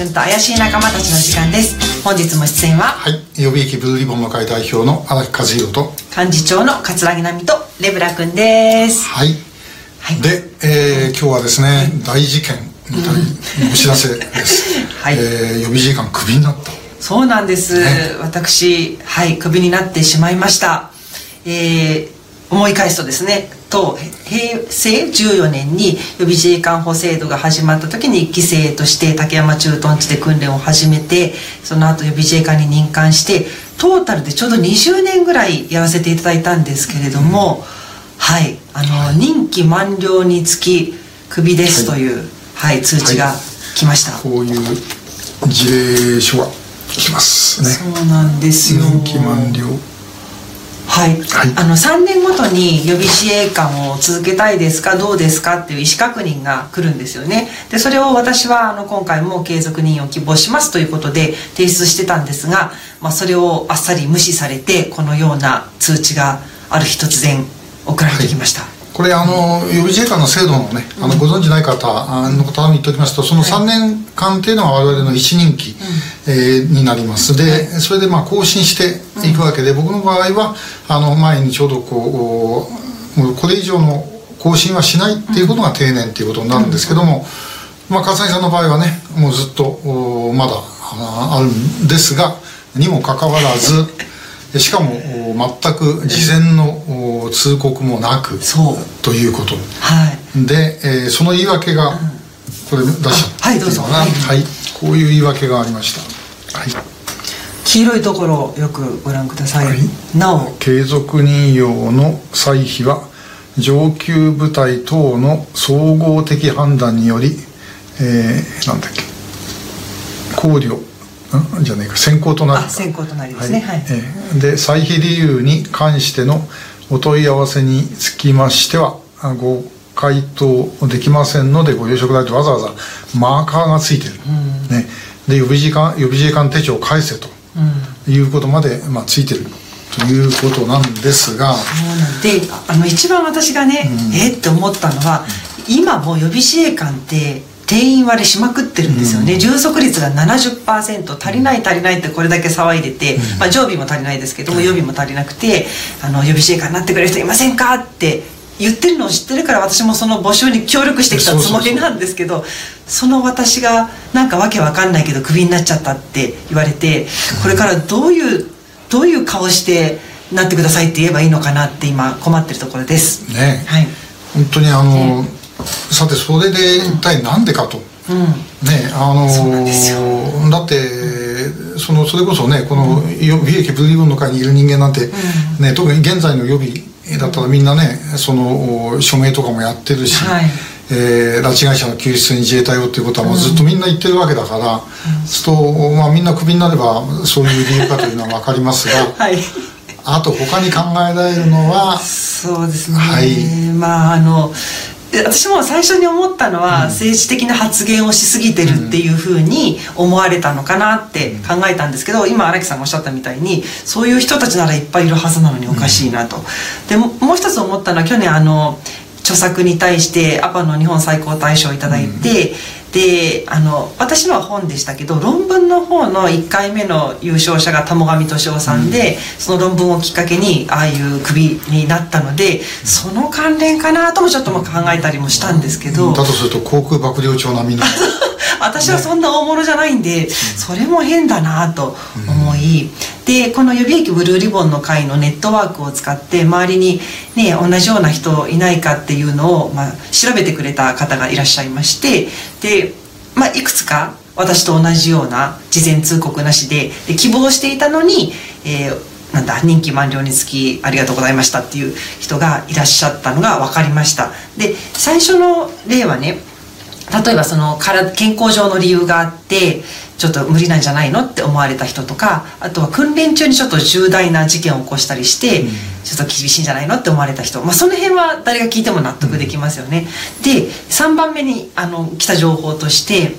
君と怪しい仲間たちの時間です。本日も出演ははい。予備役ブルーリボンの会代表の荒木和弘と。幹事長の桂木奈美とレブラ君です。はい、はい。で、えー今日はですね、大事件みたいなお知らせです、はい。えー予備自衛官クビになった。そうなんです、ね。私はいクビになってしまいました。えー思い返すとですねと平成14年に予備自衛官補制度が始まった時に1期生として竹山駐屯地で訓練を始めてその後予備自衛官に任官してトータルでちょうど20年ぐらいやらせていただいたんですけれども、はい。あの、任期満了につきクビですという、はい通知が来ました、こういう事例書が来ますね。そうなんですよ。任期満了はい、はい。あの3年ごとに予備自衛官を続けたいですかどうですかっていう意思確認が来るんですよね。でそれを私はあの今回も継続任用を希望しますということで提出してたんですが、まあ、それをあっさり無視されてこのような通知がある日突然送られてきました、これあの予備自衛官の制度のねあのご存知ない方あの方に言っておきますとその3年間っていうのは我々の1任期、えーになります。でそれでまあ更新していくわけで、僕の場合はあの前にちょうどこうもうこれ以上の更新はしないっていうことが定年っていうことになるんですけども、まあ、笠井さんの場合はねもうずっとおまだああるんですがにもかかわらず しかもお全く事前のお通告もなくそう。ということ。はい。で、えーその言い訳がこれ出しちゃったあはいいのかな？はいはい。こういう言い訳がありましたはい。黄色いところをよくご覧ください、はい。なお。継続任用の歳費は上級部隊等の総合的判断により、えーなんだっけ。考慮ん？じゃねえか。選考となるあ先行となりですね。はい、えーで歳費理由に関してのお問い合わせにつきましてはあご回答できませんのでご了承くださいとわざわざマーカーがついてる、ね、で予備自衛官予備自衛官手帳を返せということまで、まあ、ついてるということなんですが、であの一番私がね、えって思ったのは、今もう予備自衛官って定員割れしまくってるんですよね、充足率が70%足りない足りないってこれだけ騒いでて、まあ、常備も足りないですけども予備も足りなくてあの予備自衛官になってくれる人いませんかって言ってるのを知ってるから私もその募集に協力してきたつもりなんですけどその私がなんかわけわかんないけどクビになっちゃったって言われてこれからどういうどういう顔してなってくださいって言えばいいのかなって今困ってるところです。ねはい。本当にあの、さてそれで一体何でかと。うん。ねあのそうなんですよだってそのそれこそねこの予備役ブリボンの会にいる人間なんて、ね、特に現在の予備だったらみんなねその署名とかもやってるし、はいえー拉致被害者の救出に自衛隊をっていうことはもうずっとみんな言ってるわけだから、そうすると、まあ、みんなクビになればそういう理由かというのは分かりますが はい。あと他に考えられるのはそうですね。はいまああの。で私も最初に思ったのは、政治的な発言をしすぎてるっていうふうに思われたのかなって考えたんですけど今荒木さんがおっしゃったみたいにそういう人たちならいっぱいいるはずなのにおかしいなと。でももう一つ思ったのは去年あの著作に対してアパの日本最高大賞をいただいて、であの私のは本でしたけど論文の方の1回目の優勝者が玉上俊夫さんで、その論文をきっかけにああいうクビになったのでその関連かなともちょっとも考えたりもしたんですけど、だとすると航空幕僚長並みの 私はそんな大物じゃないんで、それも変だなと思い、でこの予備役ブルーリボンの会のネットワークを使って周りにね同じような人いないかっていうのを、まあ、調べてくれた方がいらっしゃいましてで、まあ、いくつか私と同じような事前通告なしでで希望していたのに、えーなんだ任期満了につきありがとうございましたっていう人がいらっしゃったのが分かりました。で最初の例はね例えばそのから健康上の理由があってちょっと無理なんじゃないのって思われた人とかあとは訓練中にちょっと重大な事件を起こしたりして、ちょっと厳しいんじゃないのって思われた人、まあ、その辺は誰が聞いても納得できますよね。で3番目にあの来た情報として、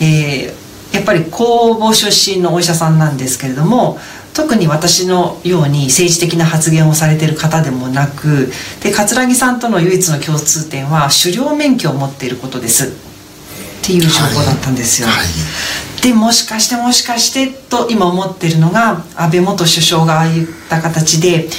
えーやっぱり公募出身のお医者さんなんですけれども特に私のように政治的な発言をされている方でもなくで桂木さんとの唯一の共通点は狩猟免許を持っていることですっていう情報だったんですよ。はいでもしかしてもしかしてと今思ってるのが安倍元首相がああいった形で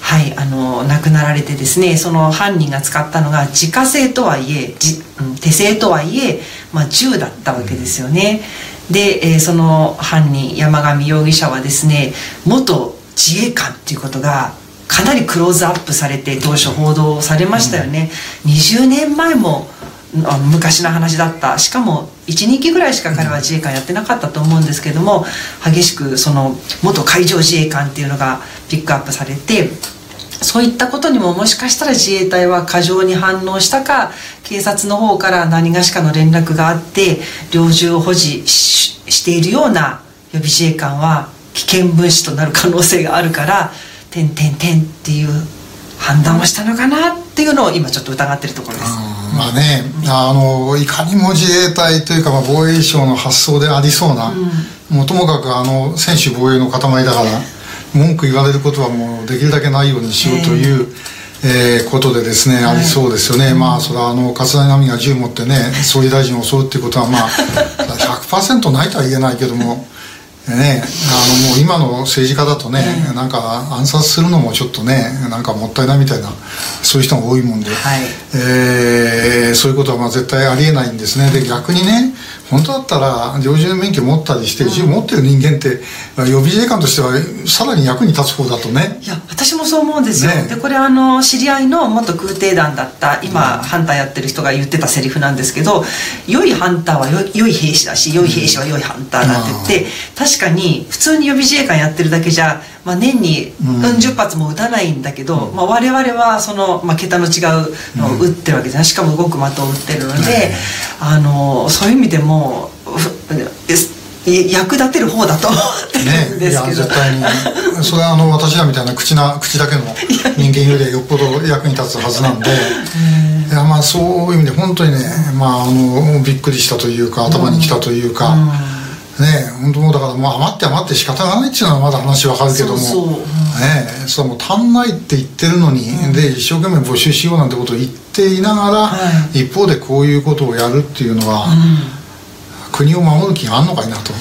はいあの亡くなられてですねその犯人が使ったのが自家製とはいえじ、うん、手製とはいえ、まあ、銃だったわけですよね。で、えー、その犯人山上容疑者はですね元自衛官っていうことがかなりクローズアップされて当初報道されましたよね、うん、20年前も昔の話だった。しかも12期ぐらいしか彼は自衛官やってなかったと思うんですけども激しくその元海上自衛官っていうのがピックアップされてそういったことにももしかしたら自衛隊は過剰に反応したか警察の方から何がしかの連絡があって猟銃を保持しているような予備自衛官は危険分子となる可能性があるから「てんてんてん」っていう判断をしたのかなっていうのを今ちょっと疑ってるところです。まあね、あのいかにも自衛隊というか、まあ、防衛省の発想でありそうな、うん、もうともかくあの専守防衛の塊だから文句言われることはもうできるだけないようにしようという、えー、えー、ことでですね、はい、ありそうですよね、まあそれはあの桂田波が銃持ってね総理大臣を襲うっていうことはまあ100%ないとは言えないけども。ね、あのもう今の政治家だとね、うん、なんか暗殺するのもちょっとねなんかもったいないみたいなそういう人が多いもんで、はい、えー、そういうことはまあ絶対ありえないんですね。で逆にね本当だったら猟銃免許持ったりして銃持ってる人間って、予備自衛官としてはさらに役に立つ方だとね。いや私もそう思うんですよ、ね、でこれあの知り合いの元空挺団だった今、うん、ハンターやってる人が言ってたセリフなんですけど良いハンターは良い兵士だし良い兵士は良いハンターだって言って、うん、確かに普通に予備自衛官やってるだけじゃ、まあ、年にうん。十発も撃たないんだけど、うん、まあ、我々はその、まあ、桁の違うのを撃ってるわけじゃない。しかも動く的を撃ってるので、あのそういう意味でも役立てる方だと思ってるんですけど、ね、いや絶対に。それはあの私らみたいな口な口だけの人間よりよっぽど役に立つはずなんで。いやまあそういう意味で本当にね、まあ、あのびっくりしたというか頭にきたというか、うんね本当もうだからもう余って余って仕方がないっていうのはまだ話わかるけどもそうそう、ねそれも足んないって言ってるのに、うん、で一生懸命募集しようなんてことを言っていながら、はい、一方でこういうことをやるっていうのは、うん、国を守る気があんのかいなと。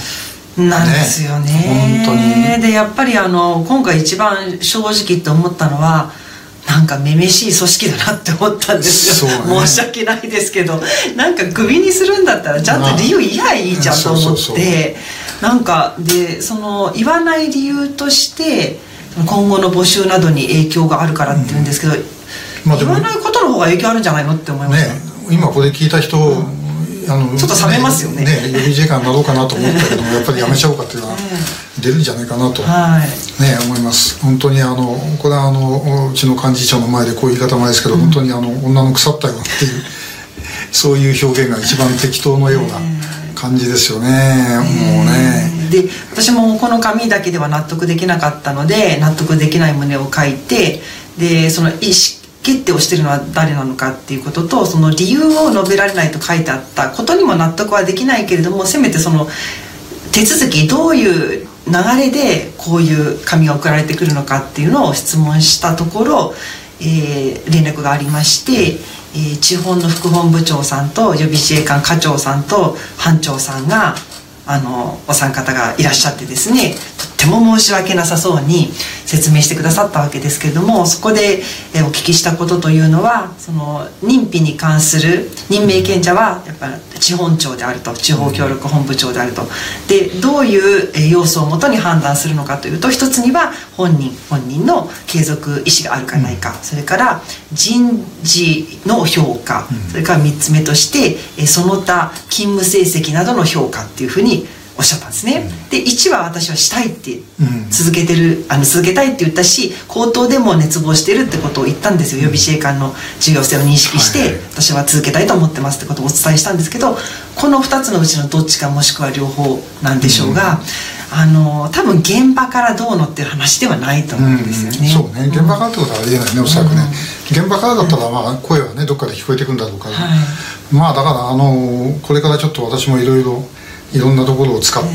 なんですよね、ね、本当に。でやっぱりあの今回一番正直って思ったのはなんかめめしい組織だなって思ったんですよ、ね、申し訳ないですけどなんかクビにするんだったらちゃんと理由言いやいいじゃんと思ってなんかでその言わない理由として今後の募集などに影響があるからって言うんですけど、うん。まあ、言わないことの方が影響あるんじゃないのって思いました、ね、今これ聞いた人、うんあのちょっと冷めますよね。ね予備自衛官になろうかなと思ったけども やっぱりやめちゃおうかっていうのは出るんじゃないかなと、はい、ね思います。本当にあのこれはあのうちの幹事長の前でこういう言い方もですけど、うん、本当にあの女の腐ったよっていう そういう表現が一番適当のような感じですよね、もうね。で私もこの紙だけでは納得できなかったので納得できない旨を書いてでその意識決定をしてるのは誰なのかっていうこととその理由を述べられないと書いてあったことにも納得はできないけれどもせめてその手続きどういう流れでこういう紙が送られてくるのかっていうのを質問したところ、えー、連絡がありまして、えー、地方の副本部長さんと予備自衛官課長さんと班長さんがあのお三方がいらっしゃってですねても申し訳なさそうに説明してくださったわけですけれどもそこでお聞きしたことというのはその認否に関する任命権者はやっぱり地方長であると地方協力本部長であると。でどういう要素をもとに判断するのかというと一つには本人本人の継続意思があるかないか。それから人事の評価。それから3つ目としてその他勤務成績などの評価っていうふうにおっしゃったんですね、うん、で1は私はしたいって続けてる、あの続けたいって言ったし口頭でも熱望してるってことを言ったんですよ。予備自衛官の重要性を認識して、私は続けたいと思ってますってことをお伝えしたんですけどこの2つのうちのどっちかもしくは両方なんでしょうが、うん、あの多分現場からどうのっていう話ではないと思うんですよね、うん、そうね。現場からってことはありえないねおそらくね、現場からだったらまあ声はねどっかで聞こえてくるんだろうから、はい、まあだからあのこれからちょっと私もいろいろいろんなところを使って、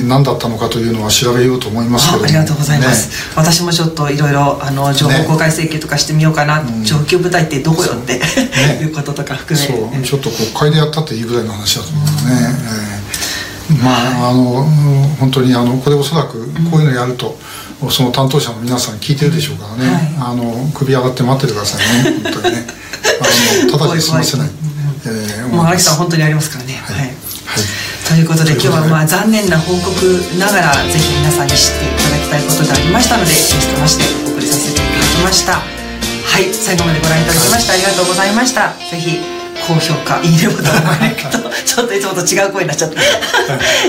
えー、何だったのかというのは調べようと思いますけどありがとうございます、ね、私もちょっといろいろあの情報公開請求とかしてみようかな、ね、上級部隊ってどこよって、ね、いうこととか含め。そう。ちょっと国会でやったっていうぐらいの話だと思うね、うん、えまああの本当にあのこれおそらくこういうのやると、うん、その担当者の皆さん聞いてるでしょうからね、はい、あの首上がって待っててくださいね。本当にね。あのただで済ませない、えー、もう荒木さん本当にありますからね。はい、はいということで今日はまあ残念な報告ながらぜひ皆さんに知っていただきたいことでありましたのでゲストましてお送りさせていただきました。はい最後までご覧いただきましてありがとうございました。ぜひ高評価いいねボタンを押すとちょっといつもと違う声になっちゃった。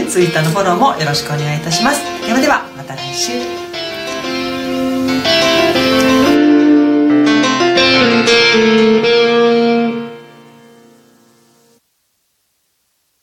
ツイッターのフォローもよろしくお願いいたします。ではではまた来週「